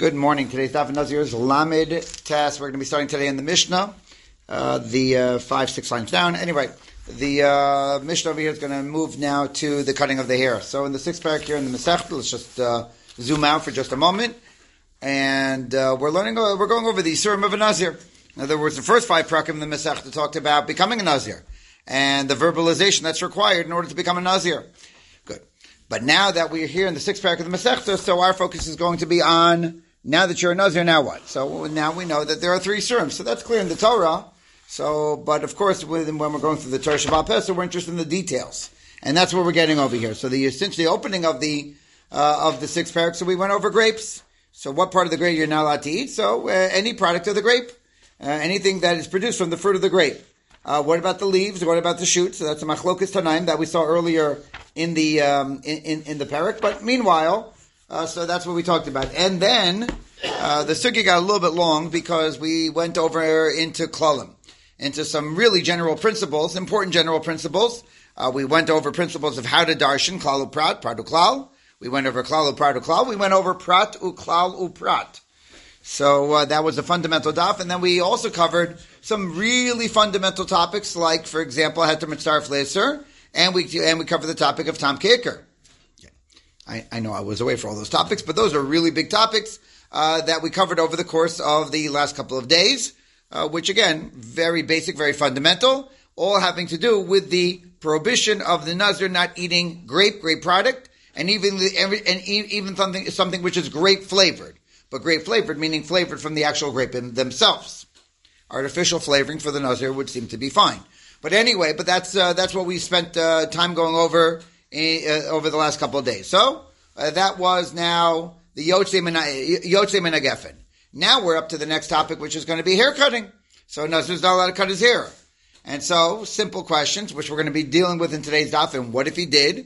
Good morning. Today's Daf Nazir is Lamed Tes. We're going to be starting today in the Mishnah, uh, the uh, five, six lines down. Anyway, the uh, Mishnah over here is going to move now to the cutting of the hair. So in the sixth paragraph here in the Masech, let's just uh, zoom out for just a moment. And uh, we're learning, uh, we're going over the Surim of a Nazir. In other words, the first five prakim in the Masech talked about becoming a Nazir and the verbalization that's required in order to become a Nazir. Good. But now that we're here in the sixth paragraph of the Masechta, so our focus is going to be on now that you're a Nazir, now what? So now we know that there are three Surim. So that's clear in the Torah. So, but of course, when we're going through the Torah Shabbat Pesach, we're interested in the details. And that's what we're getting over here. So the essentially opening of the, uh, of the sixth paragraph, so we went over grapes. So what part of the grape you're not allowed to eat? So uh, any product of the grape. Uh, anything that is produced from the fruit of the grape. Uh, what about the leaves? What about the shoots? So that's a machlokas tanaim that we saw earlier in the um, in, in, in the parak. But meanwhile, uh, so that's what we talked about. And then uh, the sugi got a little bit long because we went over into klalim, into some really general principles, important general principles. Uh, we went over principles of how to darshan klal uprat, prat uklal. We went over klal uprat uklal. We went over prat uklal uprat. So uh, that was a fundamental daf, and then we also covered some really fundamental topics, like, for example, Heter Mitzarf Leser, and we and we covered the topic of Ta'am K'ikar. I, I, know I was away for all those topics, but those are really big topics uh, that we covered over the course of the last couple of days, uh, which again, very basic, very fundamental, all having to do with the prohibition of the Nazir not eating grape, grape product, and even the, and even something something which is grape flavored but grape flavored, meaning flavored from the actual grape themselves. Artificial flavoring for the Nazir would seem to be fine. But anyway, but that's uh, that's what we spent uh, time going over over the last couple of days. So uh, that was now the Yotzei Min Hagefen. Now we're up to the next topic, which is going to be hair cutting. So Nazir's not allowed to cut his hair. And so, simple questions, which we're going to be dealing with in today's daf. And what if he did?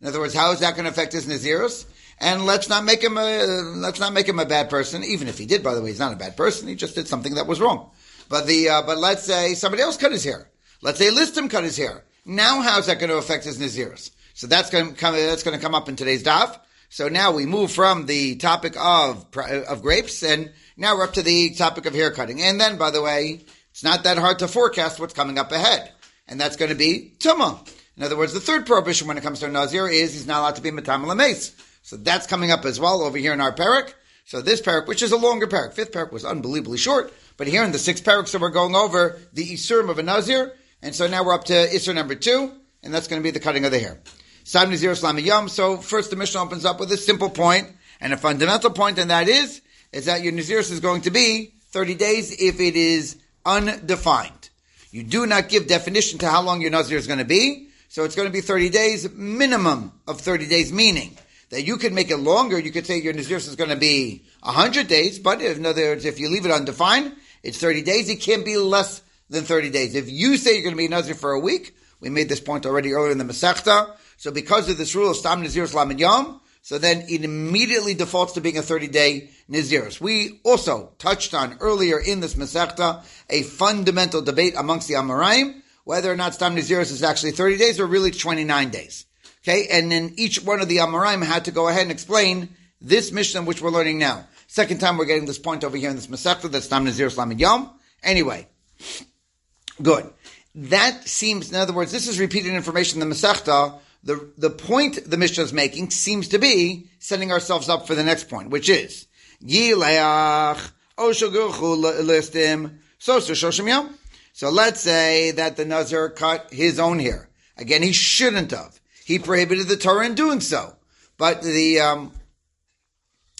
In other words, how is that going to affect his Nazirus? and let's not make him a let's not make him a bad person. Even if he did, by the way, he's not a bad person. He just did something that was wrong. But the uh, but let's say somebody else cut his hair. Let's say Listim cut his hair. Now, how's that going to affect his naziris? So that's going to come that's going to come up in today's daf. So now we move from the topic of of grapes, and now we're up to the topic of hair cutting. And then, by the way, it's not that hard to forecast what's coming up ahead, and that's going to be tuma. In other words, the third prohibition when it comes to a nazir is he's not allowed to be matam lames. So that's coming up as well over here in our parak. So this parak, which is a longer parak, fifth parak was unbelievably short, but here in the sixth parak, so we're going over the isurim of a nazir, and so now we're up to isur number two, and that's going to be the cutting of the hair. So first the Mishnah opens up with a simple point and a fundamental point, and that is, is that your Nazir is going to be 30 days if it is undefined. You do not give definition to how long your Nazir is going to be, so it's going to be 30 days, minimum of 30 days, meaning that you could make it longer. You could say your Nazirus is going to be 100 days, but in other words, if you leave it undefined, it's 30 days. It can't be less than 30 days. If you say you're going to be Nazir for a week, we made this point already earlier in the Masechta. So because of this rule of Stam Nazirus Lamed Yom, so then it immediately defaults to being a 30 day Nazirus. We also touched on earlier in this Masechta a fundamental debate amongst the Amoraim, whether or not Stam Nazirus is actually 30 days or really 29 days. Okay, and then each one of the Amoraim had to go ahead and explain this Mishnah which we're learning now. Second time we're getting this point over here in this Masechta that's Tam Nazir Islam Yom. Anyway, good. That seems, in other words, this is repeated information in the Masechta. The, the point the Mishnah is making seems to be setting ourselves up for the next point, which is Yileach listim So let's say that the Nazir cut his own hair. Again, he shouldn't have. He prohibited the Torah in doing so. But the, um,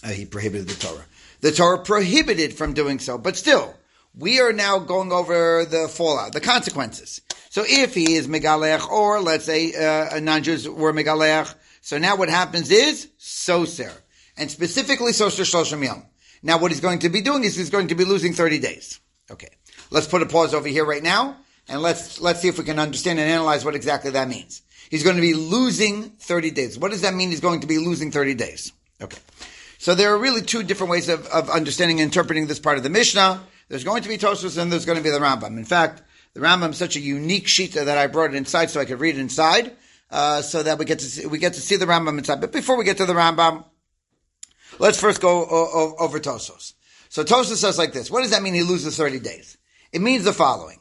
uh, he prohibited the Torah. The Torah prohibited from doing so. But still, we are now going over the fallout, the consequences. So if he is Megalech, or let's say uh, non-Jews were Megalech, so now what happens is Soser. And specifically Soser Shloshim Yom. Now what he's going to be doing is he's going to be losing 30 days. Okay. Let's put a pause over here right now, and let's, let's see if we can understand and analyze what exactly that means he's going to be losing 30 days. What does that mean he's going to be losing 30 days? Okay. So there are really two different ways of, of understanding and interpreting this part of the Mishnah. There's going to be Tosfos and there's going to be the Rambam. In fact, the Rambam is such a unique sheet that I brought it inside so I could read it inside, uh, so that we get to see, we get to see the Rambam inside. But before we get to the Rambam, Let's first go o- over Tosfos. So Tosfos says like this. What does that mean he loses 30 days? It means the following.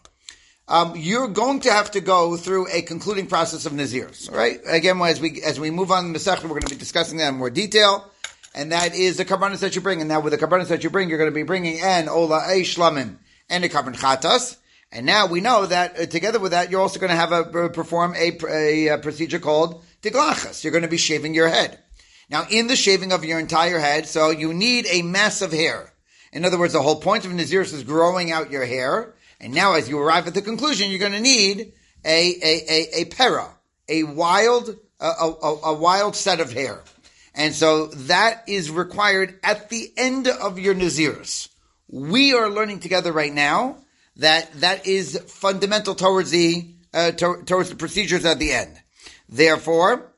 Um, you're going to have to go through a concluding process of Nazirs, right? Again, as we, as we move on the Masech, we're going to be discussing that in more detail. And that is the karbanis that you bring. And now with the karbanis that you bring, you're going to be bringing an ola a shlamim and a karban chatas. And now we know that uh, together with that, you're also going to have a uh, perform a, a, a procedure called tiglachas. You're going to be shaving your head. Now, in the shaving of your entire head, so you need a mass of hair. In other words, the whole point of Naziris is growing out your hair. And now, as you arrive at the conclusion, you're going to need a a a, a para, a wild a, a, a wild set of hair. And so that is required at the end of your Naziris. We are learning together right now that that is fundamental towards the uh, to, towards the procedures at the end. Therefore,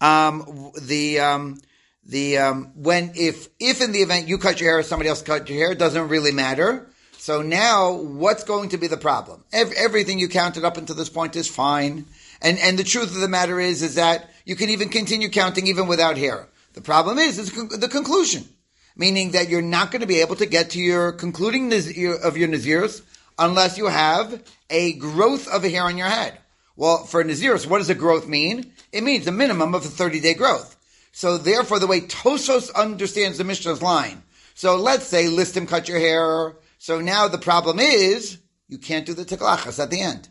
um, the um, the um, when if if in the event you cut your hair or somebody else cut your hair, it doesn't really matter. So now, what's going to be the problem? Every, everything you counted up until this point is fine, and and the truth of the matter is is that you can even continue counting even without hair. The problem is is the conclusion meaning that you're not going to be able to get to your concluding of your Naziris unless you have a growth of a hair on your head. Well, for Naziris, what does a growth mean? It means a minimum of a 30 day growth. So therefore, the way Tosfos understands the Mishnah's line. So let's say listim cut your hair. So now the problem is you can't do the tiklachas at the end.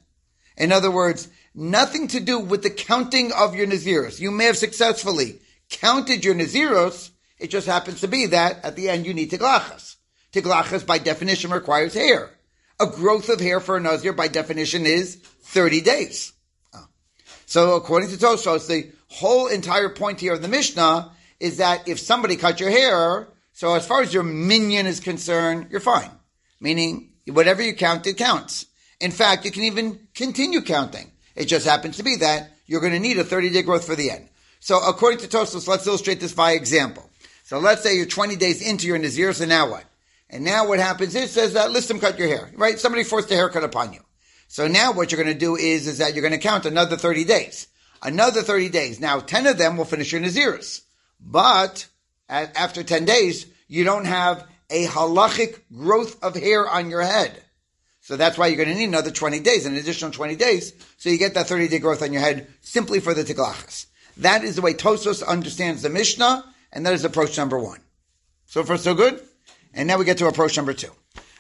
In other words, nothing to do with the counting of your Naziros. You may have successfully counted your Naziros, it just happens to be that at the end you need tiglachas. Tiglachas by definition requires hair. A growth of hair for a nazir by definition is 30 days. Oh. So according to Tosfos, the whole entire point here of the Mishnah is that if somebody cut your hair, so as far as your minyan is concerned, you're fine. Meaning, whatever you count, it counts. In fact, you can even continue counting. It just happens to be that you're going to need a 30 day growth for the end. So according to Tosfos, let's illustrate this by example. So let's say you're 20 days into your Nazir, so now what? And now what happens is, says uh, that, listim cut your hair, right? Somebody forced a haircut upon you. So now what you're going to do is, is that you're going to count another 30 days. Another 30 days. Now 10 of them will finish your Naziris. But after 10 days, you don't have a halachic growth of hair on your head. So that's why you're going to need another 20 days, an additional 20 days, so you get that 30 day growth on your head simply for the tiglachas. That is the way Tosfos understands the Mishnah, and that is approach number one. So far, so good. And now we get to approach number two.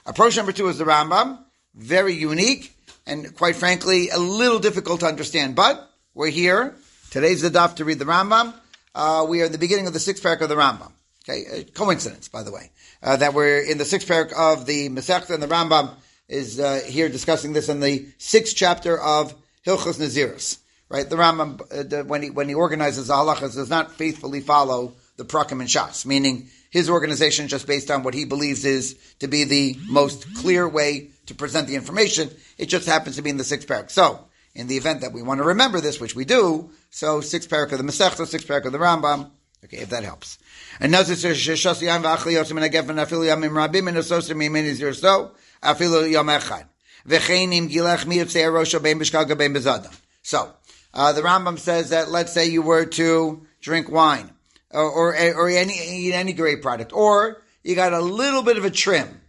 Approach number two is the Rambam, very unique and quite frankly a little difficult to understand. But we're here. Today's the daf to read the Rambam. Uh, we are in the beginning of the sixth parak of the Rambam. Okay, coincidence, by the way, uh, that we're in the sixth parak of the Masechta and the Rambam is uh, here discussing this in the sixth chapter of Hilchos Naziris. Right, the Rambam uh, when he when he organizes the halachas does not faithfully follow the Prakim and Shas, meaning his organization just based on what he believes is to be the most clear way to present the information. It just happens to be in the sixth parak. So, in the event that we want to remember this, which we do, so sixth parak of the Masechta, sixth parak of the Rambam, okay, if that helps. Bezadam. So, uh, the Rambam says that let's say you were to drink wine or, or, any, any grape product, or you got a little bit of a trim.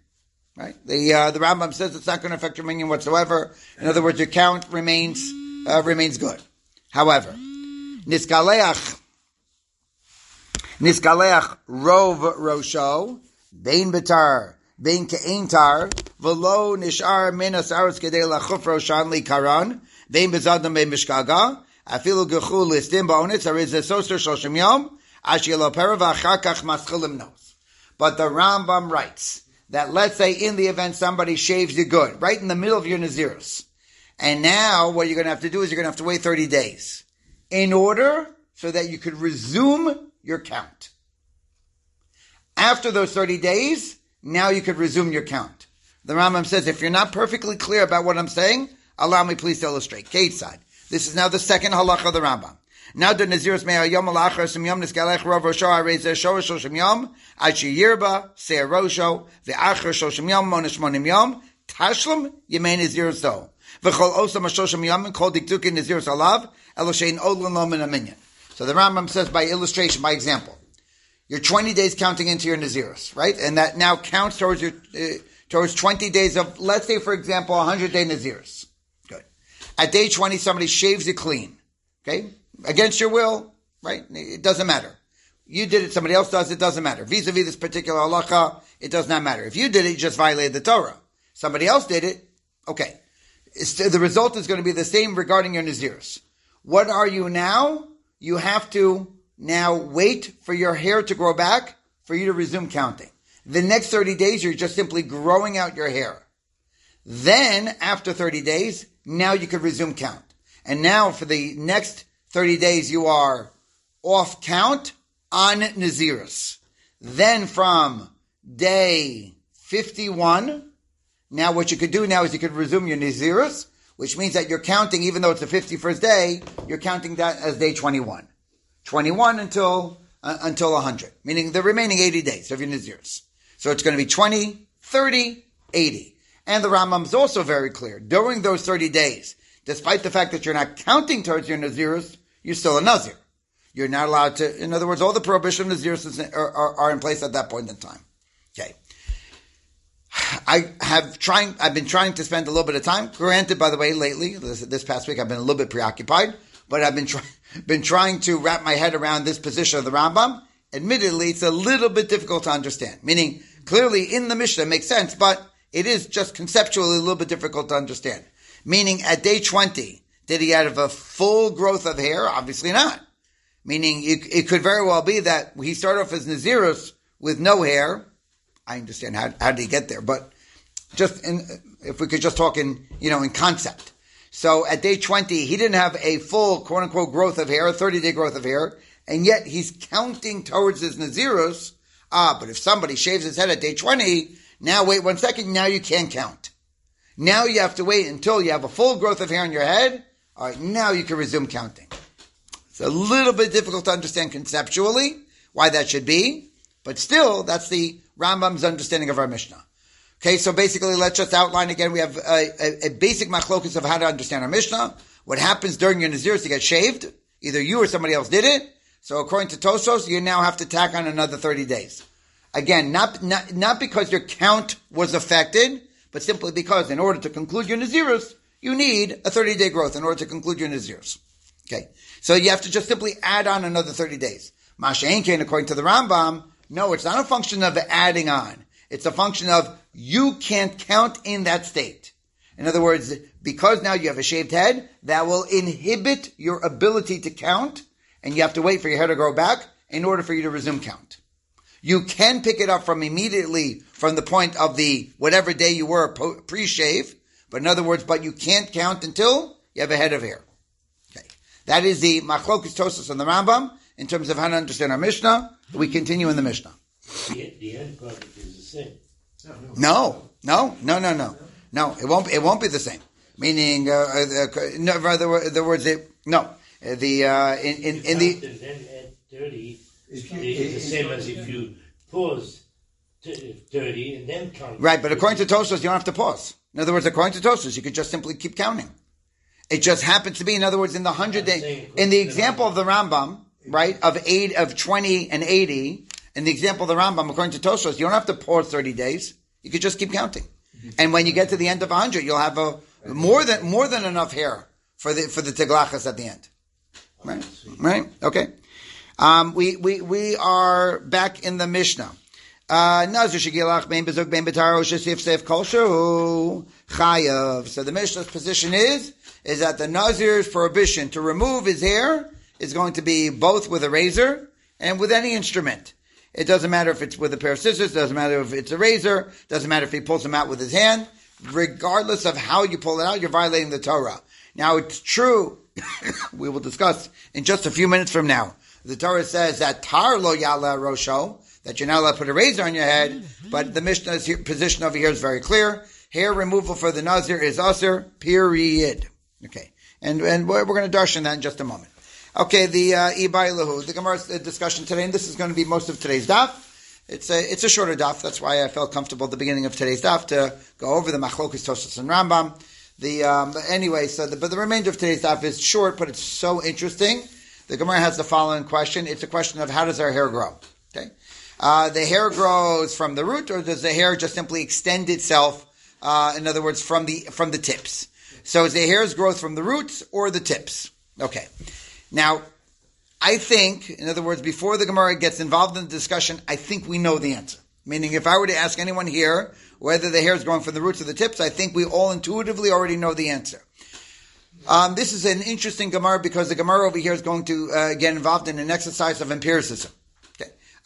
Right? The uh, the Rambam says it's not going to affect your minyan whatsoever. In other words, your count remains uh, remains good. However, niskaleach niskaleach rov rosho bein betar bein ke'entar velo nishar minas aros kedei lachuf roshan li karan bein bezadam bein mishkaga afilu gechu listim ba'onitz ariz esoster shoshim yom but the Rambam writes that let's say in the event somebody shaves you good, right in the middle of your Naziris. And now what you're going to have to do is you're going to have to wait 30 days in order so that you could resume your count. After those 30 days, now you could resume your count. The Rambam says, if you're not perfectly clear about what I'm saying, allow me please to illustrate. Keitzad. This is now the second halacha of the Rambam. Now the Naziris may yom alachar sim yom niskalech rov rosho arez shor shoshim yom ad sheyirba seir rosho ve'achar shoshim yom monish monim yom tashlum yemei Nazir so v'chol osam shoshim yom kol diktukin Naziris alav eloshein odlin lo min aminyan. So the Rambam says by illustration, by example, You're 20 days counting into your Naziris, right? And that now counts towards your, uh, towards 20 days of, let's say, for example, 100 day Naziris. Good. At day 20, somebody shaves it clean. Okay? Against your will, right? It doesn't matter. You did it, somebody else does, it doesn't matter. Vis-a-vis this particular halacha, it does not matter. If you did it, you just violated the Torah. Somebody else did it, okay. It's, the result is going to be the same regarding your Naziris. What are you now? You have to now wait for your hair to grow back for you to resume counting. The next 30 days, you're just simply growing out your hair. Then, after 30 days, now you could resume count. And now for the next 30 days, you are off count on Naziris. Then from day 51, now what you could do now is you could resume your Naziris, which means that you're counting, even though it's the 51st day, you're counting that as day 21. 21 until uh, until 100, meaning the remaining 80 days of your Naziris. So it's going to be 20, 30, 80. And the Rambam is also very clear. During those 30 days, despite the fact that you're not counting towards your Naziris, you're still a Nazir. You're not allowed to, in other words, all the prohibition of Naziris are, are, are in place at that point in time. Okay. I have trying, I've been trying to spend a little bit of time. Granted, by the way, lately, this, this past week, I've been a little bit preoccupied, but I've been trying, been trying to wrap my head around this position of the Rambam. Admittedly, it's a little bit difficult to understand. Meaning, clearly in the Mishnah makes sense, but it is just conceptually a little bit difficult to understand. Meaning, at day 20, did he have a full growth of hair? Obviously not. Meaning, it, it could very well be that he started off as Nazirus with no hair. I understand how, how did he get there, but just in, if we could just talk in, you know, in concept. So at day 20, he didn't have a full quote unquote growth of hair, a 30 day growth of hair, and yet he's counting towards his Nazirus. Ah, but if somebody shaves his head at day 20, now wait one second, now you can't count. Now you have to wait until you have a full growth of hair on your head. All right, now you can resume counting. It's a little bit difficult to understand conceptually why that should be, but still, that's the Rambam's understanding of our Mishnah. Okay, so basically, let's just outline again. We have a, a, a basic machlokus of how to understand our Mishnah. What happens during your Nazir is to get shaved. Either you or somebody else did it. So according to Tosfos, you now have to tack on another 30 days. Again, not, not, not because your count was affected, but simply because in order to conclude your Nazirus, you need a 30 day growth in order to conclude your Nazirus. Okay. So you have to just simply add on another 30 days. Masha Ainkain, according to the Rambam, no, it's not a function of adding on. It's a function of you can't count in that state. In other words, because now you have a shaved head, that will inhibit your ability to count, and you have to wait for your hair to grow back in order for you to resume count. You can pick it up from immediately from the point of the whatever day you were pre-shave, but in other words, but you can't count until you have a head of hair. Okay. That is the Machlokus Tosfos and the Rambam in terms of how to understand our Mishnah. We continue in the Mishnah. The, the end product is the same. No, no, no, no, no, no. It won't. It won't be the same. Meaning, uh, uh, no, in other words, it, no. The uh, in in, in the then add thirty is the same as if you pause thirty and then count. right, but according to Tosfos, you don't have to pause. In other words, according to Tosfos, you could just simply keep counting. It just happens to be, in other words, in the hundred day, in the example of the Rambam, right, of eight of twenty and eighty, in the example of the Rambam, according to Tosfos, you don't have to pause 30 days. You could just keep counting. And when you get to the end of 100, you'll have a, more than, more than enough hair for the, for the teglachas at the end. Right? Right? Okay. Um, we, we, we are back in the Mishnah. Uh, so the Mishnah's position is, is that the Nazir's prohibition to remove his hair is going to be both with a razor and with any instrument. It doesn't matter if it's with a pair of scissors, doesn't matter if it's a razor, doesn't matter if he pulls them out with his hand. Regardless of how you pull it out, you're violating the Torah. Now it's true, we will discuss in just a few minutes from now. The Torah says that tar lo yala rosho, that you're not allowed to put a razor on your head, but the Mishnah's position over here is very clear. Hair removal for the Nazir is usher, period. Okay. And, and we're, we're going to darshan that in just a moment. Okay, the uh, Ibailahu, the Gemara's discussion today, and this is going to be most of today's daf. It's a it's a shorter daf. That's why I felt comfortable at the beginning of today's daf to go over the Machlokas Tosfos and Rambam. The um, anyway, so the, but the remainder of today's daf is short, but it's so interesting. The Gemara has the following question. It's a question of how does our hair grow? Okay, uh, the hair grows from the root, or does the hair just simply extend itself? Uh, in other words, from the from the tips. So is the hair's growth from the roots or the tips? Okay. Now, I think, in other words, before the Gemara gets involved in the discussion, I think we know the answer. Meaning, if I were to ask anyone here whether the hair is growing from the roots or the tips, I think we all intuitively already know the answer. Um, this is an interesting Gemara because the Gemara over here is going to uh, get involved in an exercise of empiricism.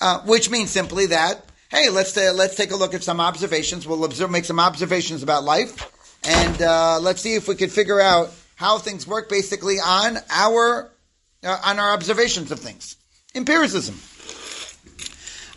Uh, which means simply that hey, let's uh, let's take a look at some observations. We'll observe, make some observations about life, and uh, let's see if we can figure out how things work, basically on our uh, on our observations of things. Empiricism.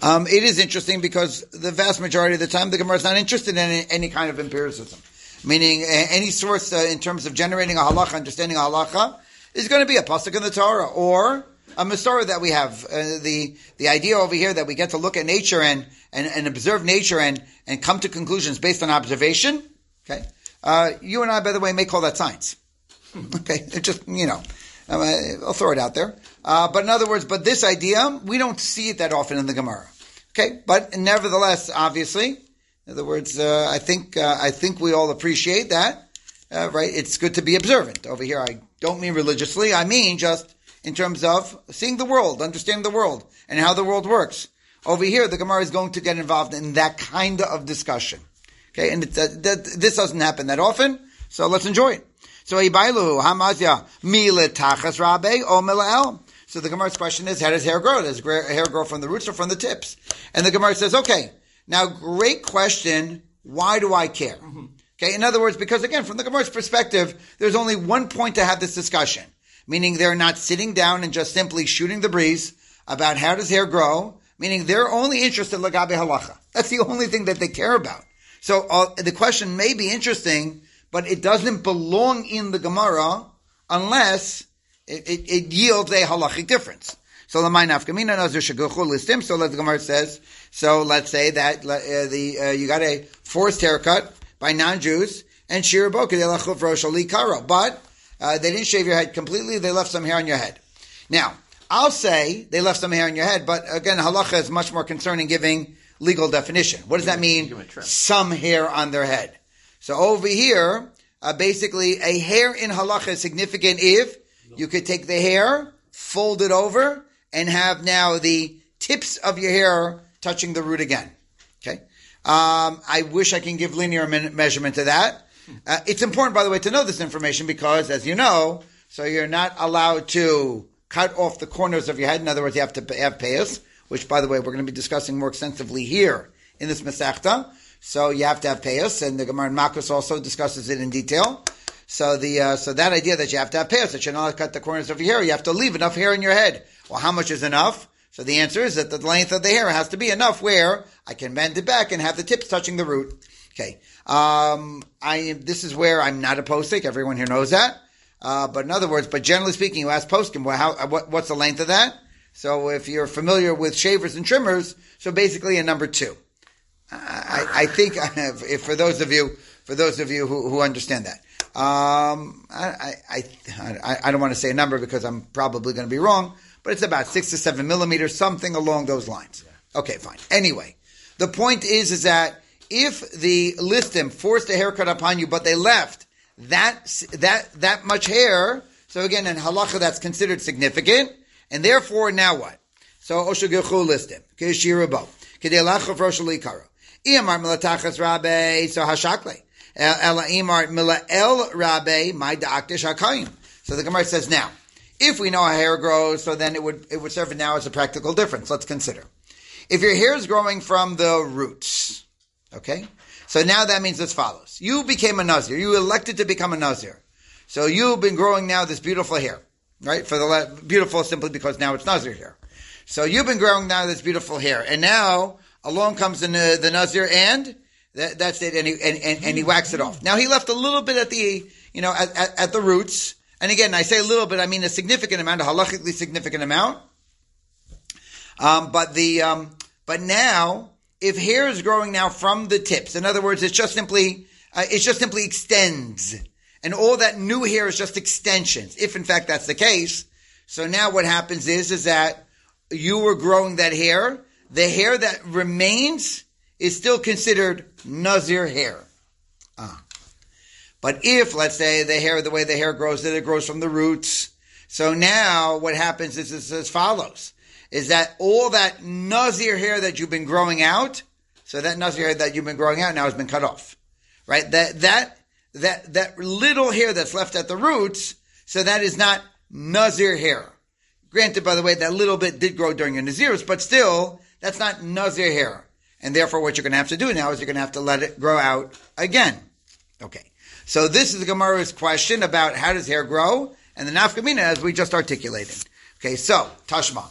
Um, it is interesting because the vast majority of the time the Gemara is not interested in any, any kind of empiricism, meaning any source uh, in terms of generating a halacha, understanding a halacha, is going to be a pasuk in the Torah or a Masorah that we have. Uh, the the idea over here that we get to look at nature and, and, and observe nature and, and come to conclusions based on observation. Okay, uh, you and I, by the way, may call that science. okay, it just you know, I'll throw it out there. Uh, but in other words, but this idea we don't see it that often in the Gemara. Okay, but nevertheless, obviously, in other words, uh, I think uh, I think we all appreciate that. Uh, right, it's good to be observant over here. I don't mean religiously. I mean just in terms of seeing the world, understanding the world, and how the world works. Over here, the Gemara is going to get involved in that kind of discussion. Okay, and uh, that, this doesn't happen that often, so let's enjoy it. So, Hamazya, Mila Tachas Rabe, O Milael. So the Gemara's question is, how does hair grow? Does hair grow from the roots or from the tips? And the Gemara says, okay, now great question, why do I care? Mm-hmm. Okay, in other words, because again, from the Gemara's perspective, there's only one point to have this discussion meaning they're not sitting down and just simply shooting the breeze about how does hair grow, meaning they're only interested in lagabe halacha. That's the only thing that they care about. So uh, the question may be interesting, but it doesn't belong in the Gemara unless it, it, it yields a halachic difference. So. So the Gemara says. So let's say that uh, the uh, you got a forced haircut by non-Jews and shirabo But uh, they didn't shave your head completely. They left some hair on your head. Now, I'll say they left some hair on your head, but again, halacha is much more concerned in giving legal definition. What does that mean? Some hair on their head. So over here, uh, basically, a hair in halacha is significant if you could take the hair, fold it over, and have now the tips of your hair touching the root again. Okay. Um, I wish I can give linear measurement to that. Uh, it's important, by the way, to know this information because, as you know, so you're not allowed to cut off the corners of your head. In other words, you have to have payas, which, by the way, we're going to be discussing more extensively here in this Masechta. So you have to have payas, and the Gemara in Makos also discusses it in detail. So the uh, so that idea that you have to have payas, that you're not cut the corners of your hair, you have to leave enough hair in your head. Well, how much is enough? So the answer is that the length of the hair has to be enough where I can bend it back and have the tips touching the root. Okay. Um, I, this is where I'm not a postic. Everyone here knows that. Uh, but in other words, but generally speaking, you ask poskim, well, how, what, what's the length of that? So if you're familiar with shavers and trimmers, so basically a number two. I, I think if for those of you, for those of you who, who understand that. Um, I, I, I, I don't want to say a number because I'm probably going to be wrong, but it's about six to seven millimeters, something along those lines. Okay, fine. Anyway, the point is, is that if the listim forced a haircut upon you, but they left that that that much hair, so again in halacha that's considered significant, and therefore now what? So oshagechu listim kishirabo kedelachav roshalikara. Iamar milatachas rabbe so hashakle. Ela imar milael rabbe my daktish hakayim. So the Gemara says now, if we know how hair grows, so then it would it would serve now as a practical difference. Let's consider. If your hair is growing from the roots, Okay? So now that means as follows. You became a Nazir. You elected to become a Nazir. So you've been growing now this beautiful hair, right? For the beautiful simply because now it's Nazir hair. So you've been growing now this beautiful hair, and now along comes the, the Nazir, and that, that's it, and he, and, and, and, he whacks it off. Now he left a little bit at the, you know, at, at, at the roots, and again, I say a little bit, I mean a significant amount, a halachically significant amount. Um, but the, um, but now if hair is growing now from the tips, in other words, it's just simply, uh, it just simply extends. And all that new hair is just extensions. If in fact that's the case, so now what happens is, is that you were growing that hair, the hair that remains is still considered Nazir hair. Ah. But if, let's say, the hair, the way the hair grows, that it grows from the roots. So now what happens is, is as follows, is that all that Nazir hair that you've been growing out, so that Nazir hair that you've been growing out now has been cut off. Right? That, that, that, that little hair that's left at the roots, so that is not Nazir hair. Granted, by the way, that little bit did grow during your Naziris, but still, that's not Nazir hair. And therefore, what you're going to have to do now is you're going to have to let it grow out again. Okay. So this is the Gemara's question about how does hair grow and the nafkamina as we just articulated. Okay, so Tashma.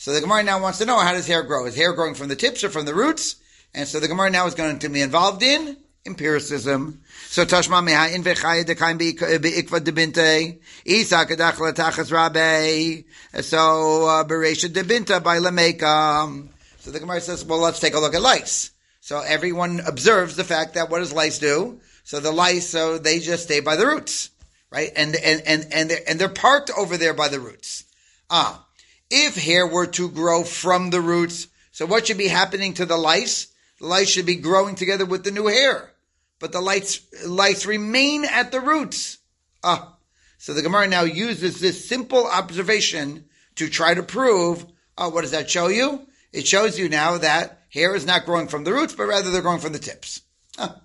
So the Gemara now wants to know how does hair grow? Is hair growing from the tips or from the roots? And so the Gemara now is going to be involved in empiricism. So Tashma meha in dekaim beikva debinte isa kadach latachas rabbe. So uh, debinta by lameka. So the Gemara says, well, let's take a look at lice. So everyone observes the fact that what does lice do? So the lice, so they just stay by the roots, right? And and and and they're, and they're parked over there by the roots. Ah, if hair were to grow from the roots, so what should be happening to the lice? The lice should be growing together with the new hair, but the lice lice remain at the roots. Ah, so the Gemara now uses this simple observation to try to prove. Oh, what does that show you? It shows you now that hair is not growing from the roots, but rather they're growing from the tips. Ah,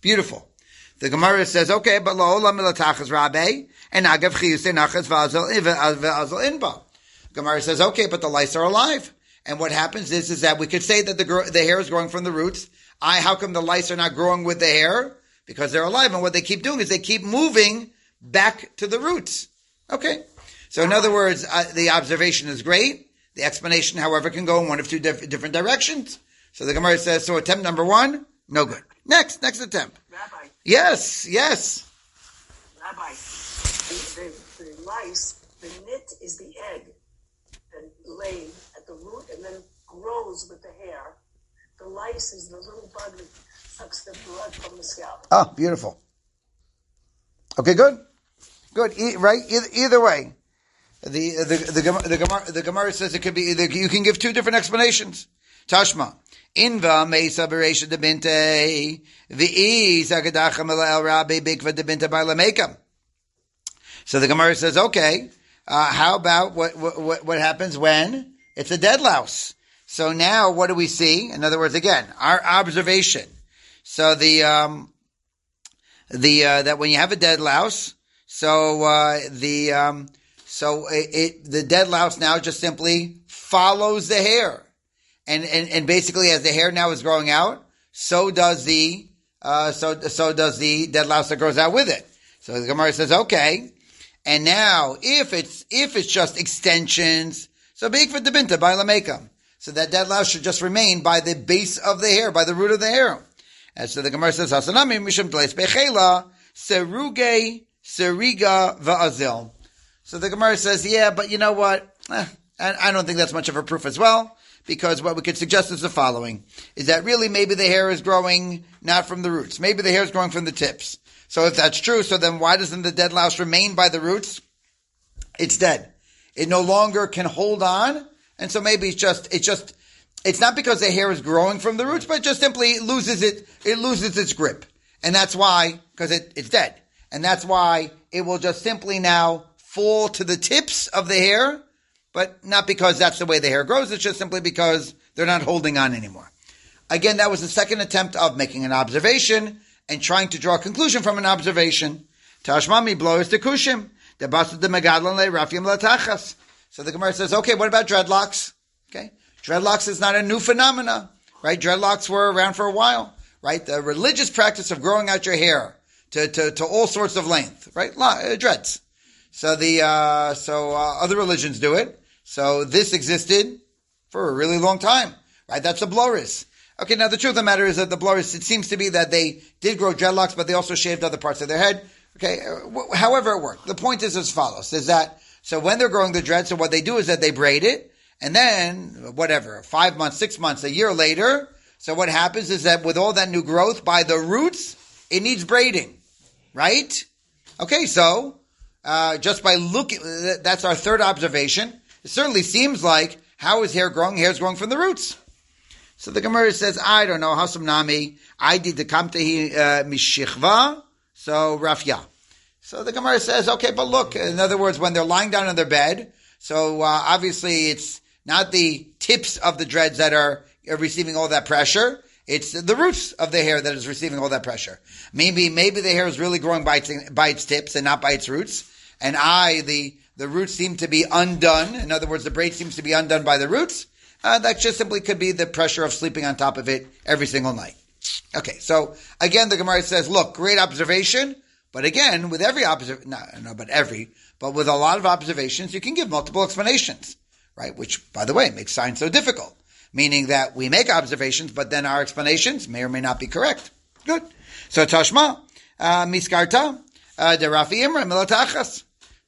beautiful. The Gemara says, okay, but lo olam milatachas rabbe, and agav chiyusei nachas v'azal inba. Gemara says, okay, but the lice are alive. And what happens is, is that we could say that the, the hair is growing from the roots. I, how come the lice are not growing with the hair? Because they're alive. And what they keep doing is they keep moving back to the roots. Okay. So in other words, uh, the observation is great. The explanation, however, can go in one of two diff- different directions. So the Gemara says, so attempt number one, no good. Next, next attempt. Rabbi, Yes, yes. Rabbi, the, the, the lice, the nit is the egg at the root and then grows with the hair. The lice is the little bug that sucks the blood from the scalp. Oh, beautiful. Okay, good, good. E- right, either, either way, the the the Gemara- the Gemara, the Gemara says it could be either. You can give two different explanations. Tashma. Inva mesa beresha debinte v'i zagadacha el rabbi bikva debinte by. So the Gemara says, okay, uh, how about what, what what happens when it's a dead louse? So now, what do we see? In other words, again, our observation. So the um, the uh, that when you have a dead louse, so uh, the um, so it, it the dead louse now just simply follows the hair, and and and basically as the hair now is growing out, so does the uh, so so does the dead louse that grows out with it. So the Gemara says, okay, and now if it's if it's just extensions, so big for debinta by lamekam. So that dead louse should just remain by the base of the hair, by the root of the hair. And so the Gemara says, Hasanami mishum tleis bechela seruge seriga va'azil. So the Gemara says, yeah, but you know what? Eh, I don't think that's much of a proof as well, because what we could suggest is the following, is that really maybe the hair is growing not from the roots. Maybe the hair is growing from the tips. So if that's true, so then why doesn't the dead louse remain by the roots? It's dead. It no longer can hold on, and so maybe it's just, it's just, it's not because the hair is growing from the roots, but just simply loses it, it loses its grip. And that's why, because it, it's dead. And that's why it will just simply now fall to the tips of the hair, but not because that's the way the hair grows, it's just simply because they're not holding on anymore. Again, that was the second attempt of making an observation and trying to draw a conclusion from an observation. Tashmami blows the kushim. The the megadlon le rafim latachas. So the Gemara says, okay, what about dreadlocks? Okay. Dreadlocks is not a new phenomena, right? Dreadlocks were around for a while, right? The religious practice of growing out your hair to, to, to all sorts of length, right? Uh, dreads. So the, uh, so, uh, other religions do it. So this existed for a really long time, right? That's the bloris. Okay, now the truth of the matter is that the bloris, it seems to be that they did grow dreadlocks, but they also shaved other parts of their head. Okay, uh, however it worked. The point is as follows, is that, so when they're growing the dread, so what they do is that they braid it, and then, whatever, five months, six months, a year later, so what happens is that with all that new growth by the roots, it needs braiding, right? Okay, so, uh, just by looking, that's our third observation. It certainly seems like, how is hair growing? Hair is growing from the roots. So the Gemara says, I don't know, Hasam Nami, I did the Kamtehi uh, Mishichva, so Rafya. So the Gemara says, okay, but look, in other words, when they're lying down on their bed, so uh, obviously it's not the tips of the dreads that are, receiving all that pressure. It's the roots of the hair that is receiving all that pressure. Maybe, maybe the hair is really growing by its, by its tips and not by its roots. And I, the, the roots seem to be undone. In other words, the braid seems to be undone by the roots. Uh, that just simply could be the pressure of sleeping on top of it every single night. Okay, so again, the Gemara says, look, great observation, but again, with every observation, no, no, but every, but with a lot of observations, you can give multiple explanations, right? Which, by the way, makes science so difficult. Meaning that we make observations, but then our explanations may or may not be correct. Good. So Tashma, uh, Miskarta, uh, the Rafi Imra, Milatachas,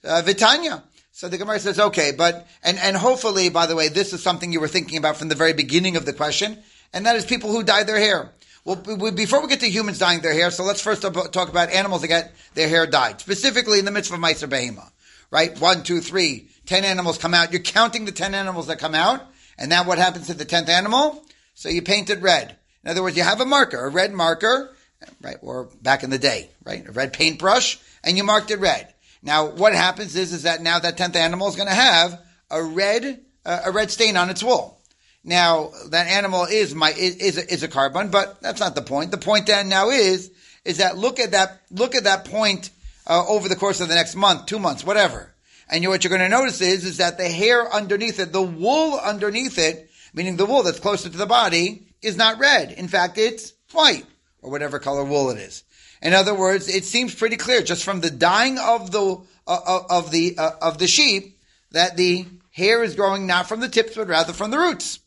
uh, Vitanya. So the Gemara says, okay, but, and, and hopefully, by the way, this is something you were thinking about from the very beginning of the question, and that is people who dye their hair. Well, before we get to humans dyeing their hair, so let's first talk about animals that get their hair dyed, specifically in the midst of Maaser Behema. Right? One, two, three, ten animals come out. You're counting the ten animals that come out, and now what happens to the tenth animal? So you paint it red. In other words, you have a marker, a red marker, right? Or back in the day, right? A red paintbrush, and you marked it red. Now, what happens is, is that now that tenth animal is going to have a red, uh, a red stain on its wool. Now, that animal is my, is, a, is a korban, but that's not the point. The point then now is, is that look at that, look at that point, uh, over the course of the next month, two months, whatever. And you, what you're going to notice is, is that the hair underneath it, the wool underneath it, meaning the wool that's closer to the body, is not red. In fact, it's white, or whatever color wool it is. In other words, it seems pretty clear just from the dying of the, uh, of the, uh, of the sheep, that the hair is growing not from the tips, but rather from the roots.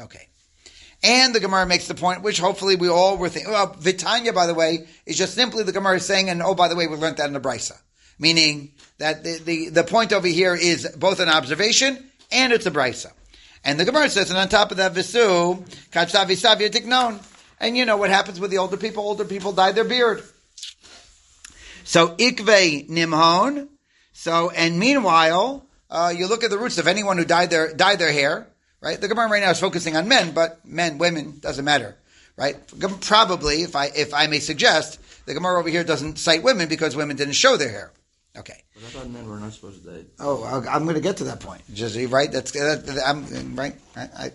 Okay. And the Gemara makes the point, which hopefully we all were thinking. Well, Vitanya, by the way, is just simply the Gemara saying, and oh, by the way, we learned that in the Brisa. Meaning that the, the, the point over here is both an observation and it's a Brisa. And the Gemara says, and on top of that, Visu, Katsavi Savya Tiknon. And you know what happens with the older people? Older people dye their beard. So, Ikve Nimhon. So, and meanwhile, uh, you look at the roots of anyone who dyed their, dyed their hair, right? The Gemara right now is focusing on men, but men, women, doesn't matter, right? Probably, if I if I may suggest, the Gemara over here doesn't cite women because women didn't show their hair. Okay. But I thought men were not supposed to dye. Oh, I'm going to get to that point. Just right. That's that, I'm right. I, I,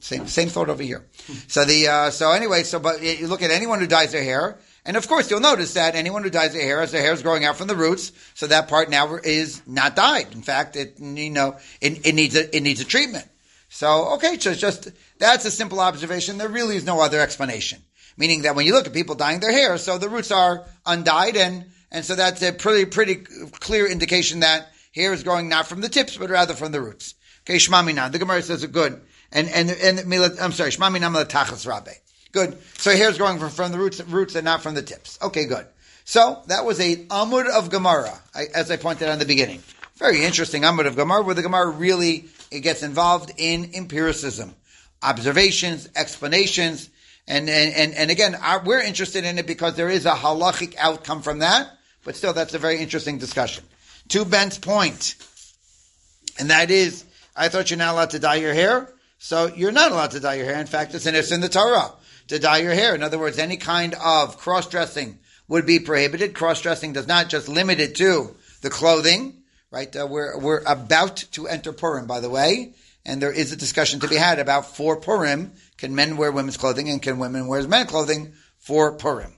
same same thought over here. so the uh, so anyway, so but you look at anyone who dyes their hair. And of course, you'll notice that anyone who dyes their hair, as their hair is growing out from the roots, so that part now is not dyed. In fact, it you know it, it needs a it needs a treatment. So, okay, so just, that's a simple observation. There really is no other explanation. Meaning that when you look at people dyeing their hair, so the roots are undyed and, and so that's a pretty, pretty clear indication that hair is growing not from the tips, but rather from the roots. Okay, Shmamina. The Gemara says it good. And, and, and, I'm sorry, Shmamina Tachas Rabbe. Good. So hair is growing from, from the roots, roots and not from the tips. Okay, good. So that was a Amud of Gemara, as I pointed out in the beginning. Very interesting Amud of Gemara, where the Gemara really it gets involved in empiricism, observations, explanations, and and and, and again, our, we're interested in it because there is a halachic outcome from that. But still, that's a very interesting discussion. To Ben's point, and that is, I thought you're not allowed to dye your hair, so you're not allowed to dye your hair. In fact, it's in it's in the Torah to dye your hair. In other words, any kind of cross dressing would be prohibited. Cross dressing does not just limit it to the clothing right? Uh, we're we're about to enter Purim, by the way, and there is a discussion to be had about for Purim, can men wear women's clothing and can women wear men's clothing for Purim?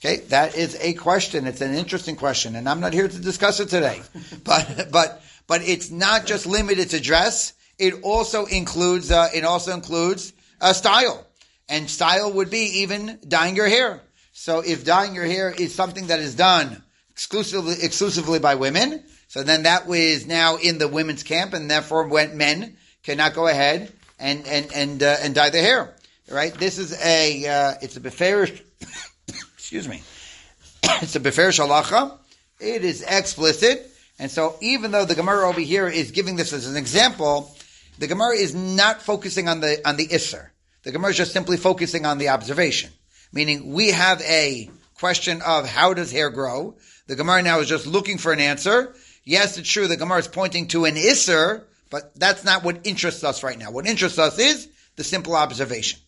Okay, that is a question. It's an interesting question, and I'm not here to discuss it today. but but but it's not just limited to dress. It also includes uh, it also includes uh, style, and style would be even dyeing your hair. So if dyeing your hair is something that is done exclusively exclusively by women, so then that was now in the women's camp, and therefore men cannot go ahead and and and uh, and dye their hair. Right? This is a uh, it's a beferish. excuse me. it's a beferish halacha. It is explicit, and so even though the Gemara over here is giving this as an example, the Gemara is not focusing on the on the isser. The Gemara is just simply focusing on the observation, meaning we have a question of how does hair grow. The Gemara now is just looking for an answer, Yes, it's true the Gemara is pointing to an Isser, but that's not what interests us right now. What interests us is the simple observation.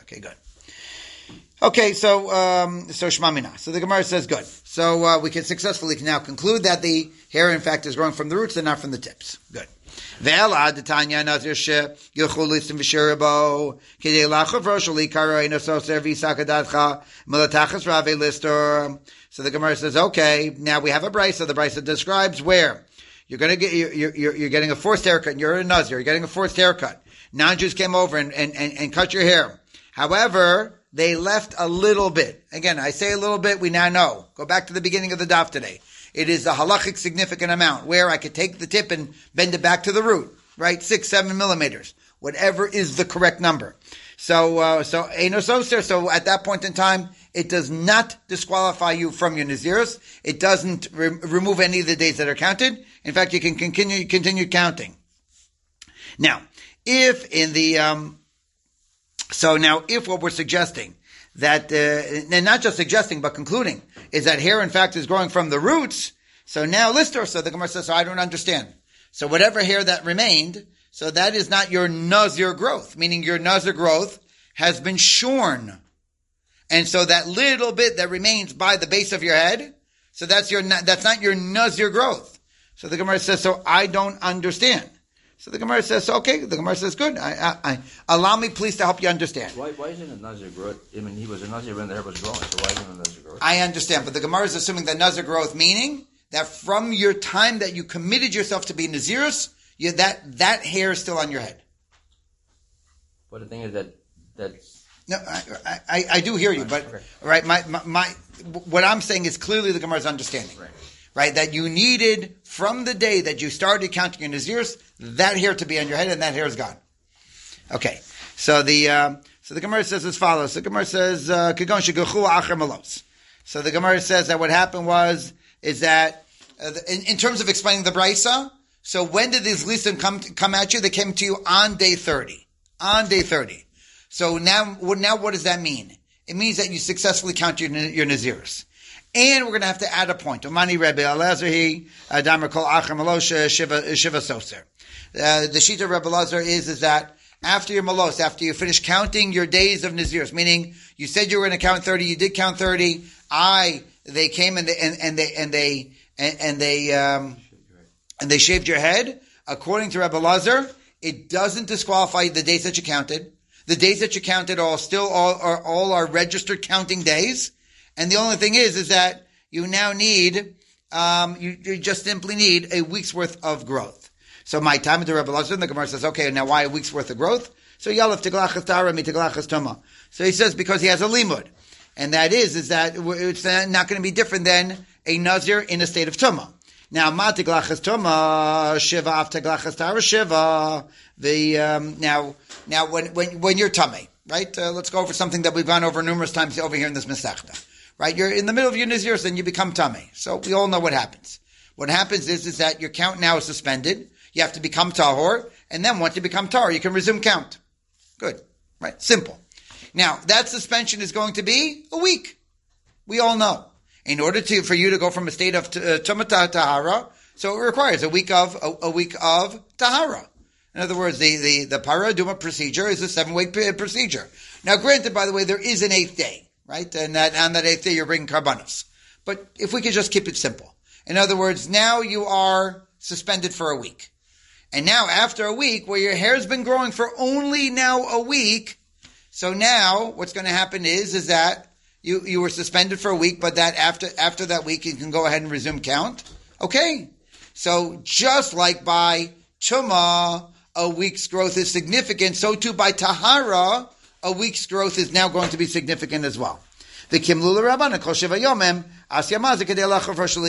Okay, good. Okay, so um, so shmamina. So the Gemara says good. So uh, we can successfully now conclude that the hair, in fact, is growing from the roots and not from the tips. Good. Lister. So the Gemara says, okay, now we have a brisa. The brisa describes where you're going to get you're, you're, you're, getting a forced haircut. You're a nazir. You're getting a forced haircut. Non-Jews came over and, and, and, and cut your hair. However, they left a little bit. Again, I say a little bit. We now know. Go back to the beginning of the daf today. It is a halachic significant amount where I could take the tip and bend it back to the root, right? Six, seven millimeters, whatever is the correct number. So, uh, so Enos So at that point in time, it does not disqualify you from your Naziris. It doesn't re- remove any of the days that are counted. In fact, you can continue, continue counting. Now, if in the, um, so now if what we're suggesting that, uh, and not just suggesting, but concluding, is that hair in fact is growing from the roots, so now Lister, so the Gemara says, so I don't understand. So whatever hair that remained, so that is not your Nazir growth, meaning your Nazir growth has been shorn. And so that little bit that remains by the base of your head, so that's your, that's not your Nazir growth. So the Gemara says, so I don't understand. So the Gemara says, okay, the Gemara says, good. I, I, I, allow me please to help you understand. Why, why isn't it Nazir growth? I mean, he was a Nazir when the hair was growing, so why isn't it Nazir growth? I understand, but the Gemara is assuming that Nazir growth, meaning that from your time that you committed yourself to be Nazirus, you, that, that hair is still on your head. But the thing is that, that's no, I, I, I do hear you, but okay. right, my, my, my, what I'm saying is clearly the Gemara's understanding, right. right? That you needed from the day that you started counting your nazirs that hair to be on your head, and that hair is gone. Okay, so the uh, so the Gemara says as follows. The Gemara says uh, malos. So the Gemara says that what happened was is that uh, in, in, terms of explaining the brisa. So when did these listim come come at you? They came to you on day thirty. On day thirty. So now, now what does that mean? It means that you successfully count your, your Naziris. And we're going to have to add a point. Omani Rebbe Elazarhi, Adamar Kol Achar Malosha, Shiva, Shiva Soser. Uh, the sheet of Rebbe Lazar is, is that after your malos, after you finish counting your days of Naziris, meaning you said you were going to count 30, you did count 30, I, they came and they, and, and they, and they, and, and they, um, and they shaved your head, according to Rebbe Lazar, it doesn't disqualify the days that you counted. The days that you counted are still all are all are registered counting days, and the only thing is is that you now need um, you, you, just simply need a week's worth of growth. So my time the Rebbe Lazar, the Gemara says, okay, now why a week's worth of growth? So Yalef Tiglachas Tara Mi Tiglachas Tuma. So he says because he has a limud, and that is is that it's not going to be different than a nazir in a state of tuma. Now, ma tiglachas tuma shiva af tiglachas tara shiva. The um, now now, when, when, when you're tummy, right? Uh, let's go over something that we've gone over numerous times over here in this Masechta. Right? You're in the middle of your Nazirus and you become tummy. So we all know what happens. What happens is, is that your count now is suspended. You have to become tahor. And then once you become tahor, you can resume count. Good. Right? Simple. Now, that suspension is going to be a week. We all know. In order to, for you to go from a state of uh, tumata tahara, so it requires a week of, a, a week of tahara. In other words, the, the, the paraduma procedure is a seven week procedure. Now, granted, by the way, there is an eighth day, right? And that, on that eighth day, you're bringing karbanos. But if we could just keep it simple. In other words, now you are suspended for a week. And now after a week, where your hair's been growing for only now a week, so now what's going to happen is, is that you, you were suspended for a week, but that after, after that week, you can go ahead and resume count. Okay. So just like by Tuma, a week's growth is significant, so too by Tahara, a week's growth is now going to be significant as well. The Kimlula Rabbana Kol Shiva Yomem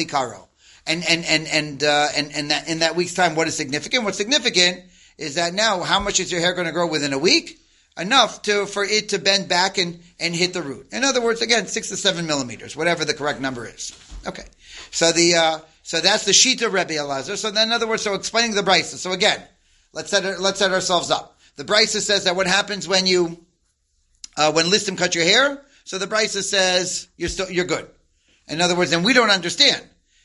Karo. And and and and uh, and and that in that week's time, what is significant? What's significant is that now, how much is your hair going to grow within a week? Enough to for it to bend back and and hit the root. In other words, again, six to seven millimeters, whatever the correct number is. Okay, so the uh, so that's the Shita Rebbe Elazar. So then, in other words, so explaining the Brisa. So again, Let's set, let's set ourselves up. The Brisa says that what happens when you, uh, when Listim cut your hair? So the Brisa says you're still, you're good. In other words, and we don't understand,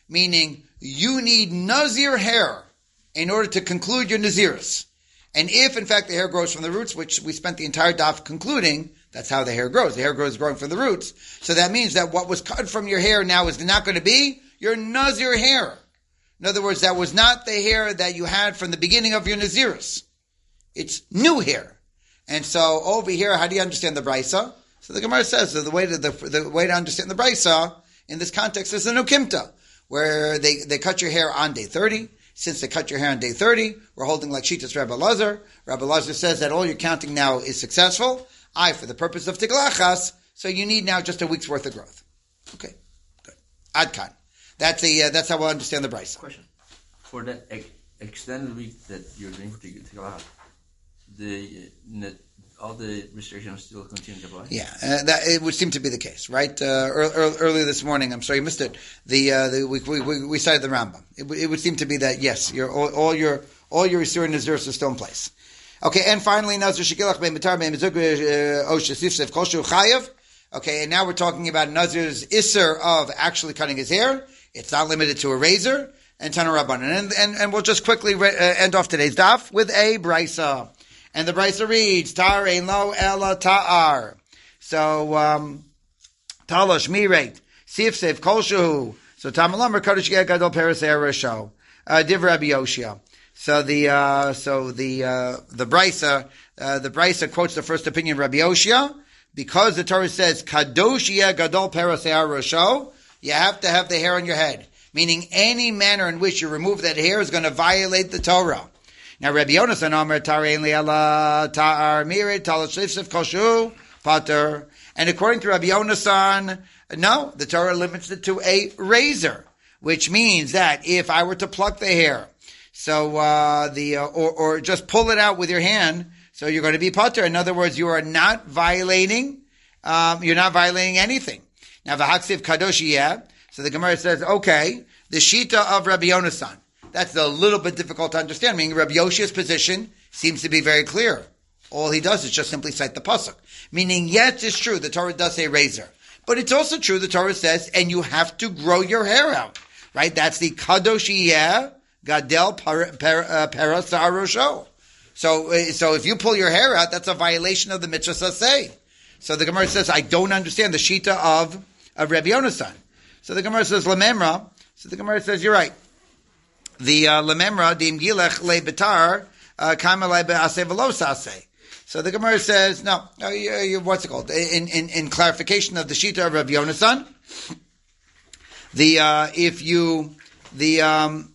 meaning you need Nazir hair in order to conclude your Naziris. And if in fact the hair grows from the roots, which we spent the entire daf concluding That's how the hair grows. The hair grows growing from the roots. So that means that what was cut from your hair now is not going to be your Nazir hair. In other words, that was not the hair that you had from the beginning of your Nazirus. It's new hair. And so over here, how do you understand the Brisa? So the Gemara says that the way to the, the way to understand the Brisa in this context is the Nukimta, where they, they cut your hair on day 30. Since they cut your hair on day 30, we're holding like Shitas Rabbi Lazar. Rabbi Lazar says that all your counting now is successful. I, for the purpose of Tiglachas, so you need now just a week's worth of growth. Okay, good. Adkan. That's the uh, that's how we'll understand the Brisa. Question. For that ex- extended week that you're doing for Tigalah, the net, all the restrictions still continue to apply? Yeah, uh, that it would seem to be the case, right? Uh, ear- ear- earlier this morning, I'm sorry you missed it. The, uh, the we, we, we cited the Rambam. It, it would seem to be that yes, your all, all your all your Naziris are still in place. Okay, and finally, Nazir Shekilach Mitar Koshu Chayev. Okay, and now we're talking about Nazir's Isser of actually cutting his hair. It's not limited to a razor and Tana Rabbanan. And, and, and we'll just quickly re- uh, end off today's daf with a brisa. And the brisa reads, Tar ein lo ela ta'ar. So, um, Talosh mireit, sif sif kol shehu. So Tamalamar Kodesh Yeh Gadol Peres Eresho. Uh, Div Rabbi Yoshia. So the, uh, so the, uh, the brisa, uh, the brisa quotes the first opinion of Rabbi Yoshia. Because the Torah says, Kadosh Yeh Gadol Peres Eresho, you have to have the hair on your head. Meaning any manner in which you remove that hair is going to violate the Torah. Now, Rabbi Yonasan Omer Tarein Liela Ta'ar Mirid Talashlifsif Koshu Pater. And according to Rabbi Yonasan, no, the Torah limits it to a razor, which means that if I were to pluck the hair, so uh, the uh, or, or just pull it out with your hand, so you're going to be pater. In other words, you are not violating. Um, you're not violating anything. Now, v'haksiv kadosh yeh. So the Gemara says, okay, the shita of Rabbi Yonasan. That's a little bit difficult to understand. Meaning Rabbi Yoshia's position seems to be very clear. All he does is just simply cite the pasuk. Meaning, yes, it's true the Torah does say razor, but it's also true the Torah says, and you have to grow your hair out, right? That's the kadosh yeh gadel peras arosho. So, uh, so if you pull your hair out, that's a violation of the mitzvah saseh. So the Gemara says, I don't understand the shita of, of Rabbi Yonasan. So the Gemara says, Lememra. So the Gemara says, you're right. The uh, Lememra, dim gilech le betar, kama le be'aseh v'lo So the Gemara says, no, uh, what's it called? In, in, in clarification of the shita of Rabbi Yonasan, the, uh, if you, the, um,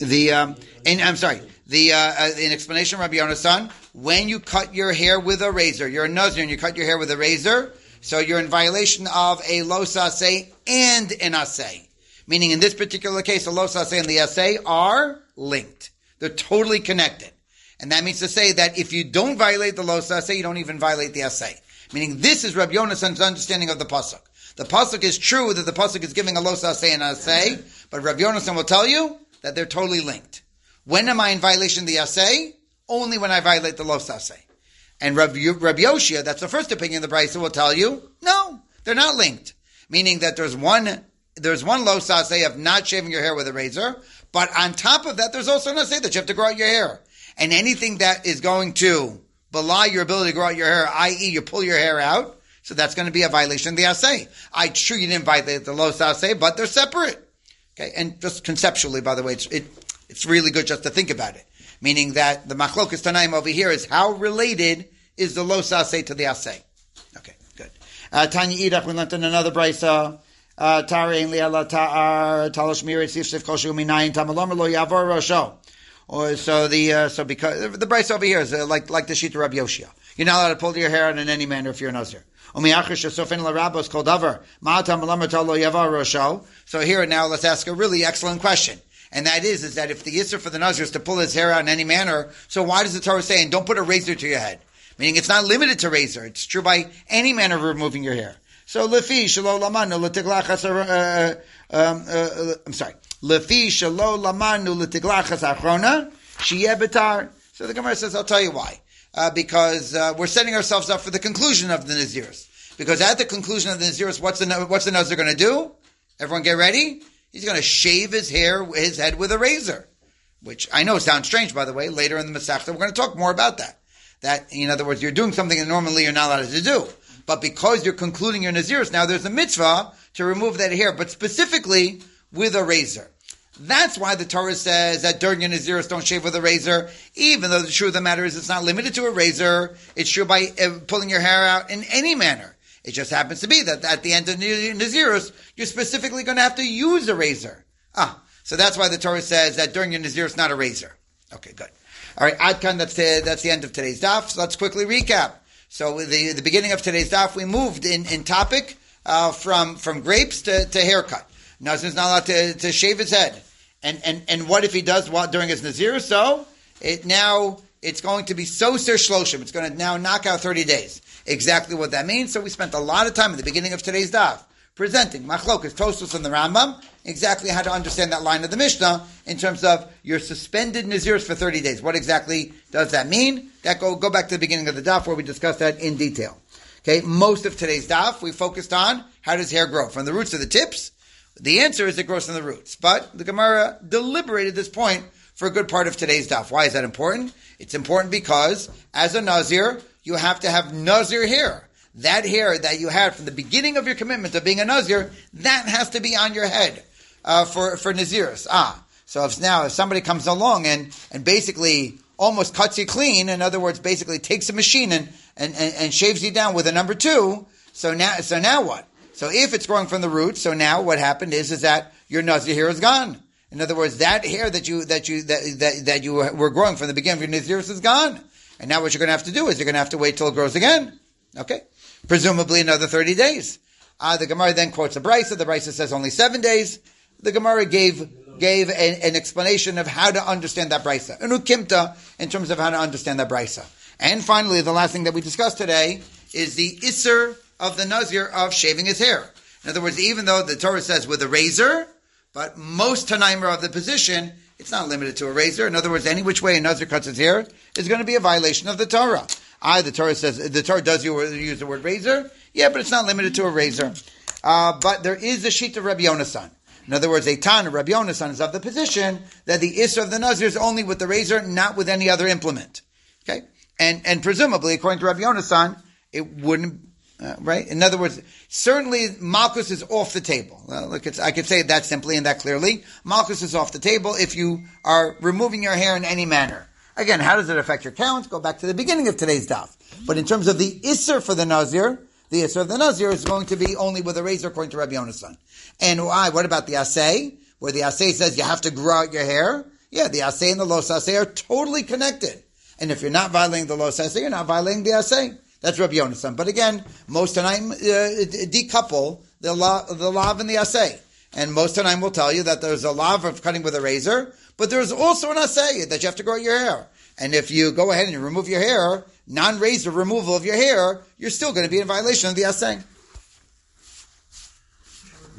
the, um, I'm sorry, the, uh, in explanation of Rabbi Yonasan, when you cut your hair with a razor, you're a Nazir and you cut your hair with a razor, so you're in violation of a los asay and an asay. Meaning in this particular case, the los asay and the asay are linked. They're totally connected. And that means to say that if you don't violate the los asay, you don't even violate the asay. Meaning this is Rabbi Yonasan's understanding of the pasuk. The pasuk is true that the pasuk is giving a los asay and asay, but Rabbi Yonasan will tell you that they're totally linked. When am I in violation of the asay? Only when I violate the los asay. And Rabbi, Rabbi Yoshia, that's the first opinion of the Brisa will tell you, no, they're not linked. Meaning that there's one, there's one low sase of not shaving your hair with a razor, but on top of that, there's also an say that you have to grow out your hair. And anything that is going to belie your ability to grow out your hair, i.e. you pull your hair out, so that's going to be a violation of the assay. I true you didn't violate the low assay, but they're separate. Okay, and just conceptually, by the way, it's, it, it's really good just to think about it meaning that the machlokas tanaim over here is how related is the los asay to the asay. Uh, Tanya idach, we learned in another brisa. Tarein li'ala ta'ar talosh mirit sifsif koshu minayin tamalom lo yavor rosho. Or so the uh, so because the brisa over here is uh, like like the shita Rabbi Yoshia. You're not allowed to pull your hair out in any manner if you're a nazir. So here now let's ask a really excellent question. And that is, is that if the Isser for the Nazir is to pull his hair out in any manner, so why does the Torah say, and don't put a razor to your head? Meaning it's not limited to razor. It's true by any manner of removing your hair. So, lefi shalo lamanu letiglachas, uh, um, uh, I'm sorry. Lefi shalo lamanu letiglachas achrona, sheyebetar. So the Gemara says, I'll tell you why. Uh, because uh, we're setting ourselves up for the conclusion of the Naziris. Because at the conclusion of the Naziris, what's the, what's the Nazir going to do? Everyone get ready? He's going to shave his hair, his head with a razor, which I know sounds strange, by the way. Later in the Masechta, we're going to talk more about that. That, in other words, you're doing something that normally you're not allowed to do. But because you're concluding your Naziris, now there's a mitzvah to remove that hair, but specifically with a razor. That's why the Torah says that during your Naziris don't shave with a razor, even though the truth of the matter is it's not limited to a razor. It's true by uh, pulling your hair out in any manner. It just happens to be that at the end of Naziris, you're specifically going to have to use a razor. Ah, so that's why the Torah says that during your Naziris, not a razor. Okay, good. All right, Adkan, that's the, that's the end of today's daf. So let's quickly recap. So the, the beginning of today's daf, we moved in, in topic uh, from, from grapes to, to haircut. Nazir's not allowed to, to shave his head. And, and, and what if he does while, during his Nazir? So it now, it's going to be so sir shloshim. It's going to now knock out 30 days. Exactly what that means. So we spent a lot of time at the beginning of today's daf presenting Machlokas, Tosfos, and the Rambam, exactly how to understand that line of the Mishnah in terms of your suspended Nazirs for 30 days. What exactly does that mean? That go, go back to the beginning of the daf where we discussed that in detail. Okay, most of today's daf we focused on how does hair grow? From the roots to the tips? The answer is it grows from the roots. But the Gemara deliberated this point for a good part of today's daf. Why is that important? It's important because as a Nazir, you have to have Nazir hair that hair that you had from the beginning of your commitment of being a Nazir, that has to be on your head uh, for for Naziris. Ah, so if now if somebody comes along and and basically almost cuts you clean, in other words, basically takes a machine and and, and, and shaves you down with a number two, so now so now what? So if it's growing from the root, so now what happened is is that your Nazir hair is gone. In other words, that hair that you that you that that, that you were growing from the beginning of your Naziris is gone. And now what you're going to have to do is you're going to have to wait till it grows again. Okay presumably another 30 days. Uh, the Gemara then quotes a Brisa. The Brisa says only seven days. The Gemara gave gave an, an explanation of how to understand that Brisa. An ukimta in terms of how to understand that Brisa. And finally, the last thing that we discussed today is the Isser of the Nazir of shaving his hair. In other words, even though the Torah says with a razor, but most Tanaim of the position, it's not limited to a razor. In other words, any which way a Nazir cuts his hair is going to be a violation of the Torah. I, the Torah says, the Torah does use the word razor. Yeah, but it's not limited to a razor. Uh, but there is a sheet of Rabbi Yonasan. In other words, a Tan, Rabbi Yonasan is of the position that the Isra of the Nazir is only with the razor, not with any other implement. Okay? And, and presumably, according to Rabbi Yonasan, it wouldn't, uh, right? In other words, certainly Malchus is off the table. Well, look, I could say that simply and that clearly. Malchus is off the table if you are removing your hair in any manner. Again, how does it affect your count? Go back to the beginning of today's daf. But in terms of the Isser for the Nazir, the Isser of the Nazir is going to be only with a razor according to Rabbi Yonasan. And why? What about the Asay? Where the Asay says you have to grow out your hair? Yeah, the Asay and the Los Asay are totally connected. And if you're not violating the Los Asay, you're not violating the Asay. That's Rabbi Yonasan. But again, most time uh, decouple the law, the lav and the Asay. And most of time will tell you that there's a lav of cutting with a razor, but there's also an assay that you have to grow your hair. And if you go ahead and remove your hair, non-razor removal of your hair, you're still going to be in violation of the assay.